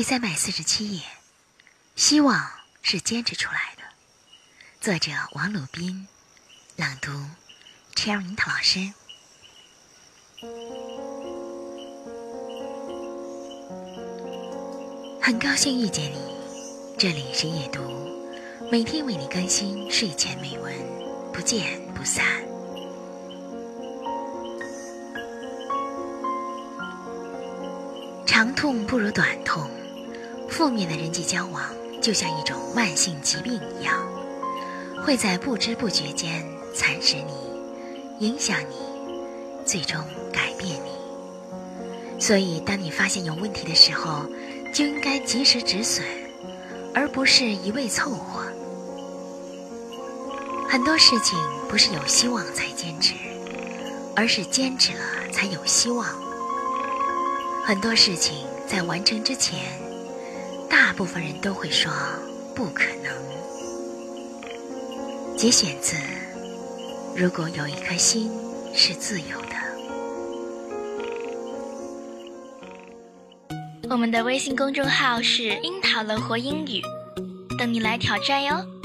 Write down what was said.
第三百四十七页，希望是坚持出来的。作者王鲁宾，朗读 Cherry 老师。很高兴遇见你，这里是夜读，每天为你更新睡前美文，不见不散。长痛不如短痛，负面的人际交往就像一种慢性疾病一样，会在不知不觉间蚕食你，影响你，最终改变你。所以，当你发现有问题的时候，就应该及时止损，而不是一味凑合。很多事情不是有希望才坚持，而是坚持了才有希望。很多事情在完成之前，大部分人都会说不可能。节选自《如果有一颗心是自由的》。我们的微信公众号是“樱桃乐活英语”，等你来挑战哟。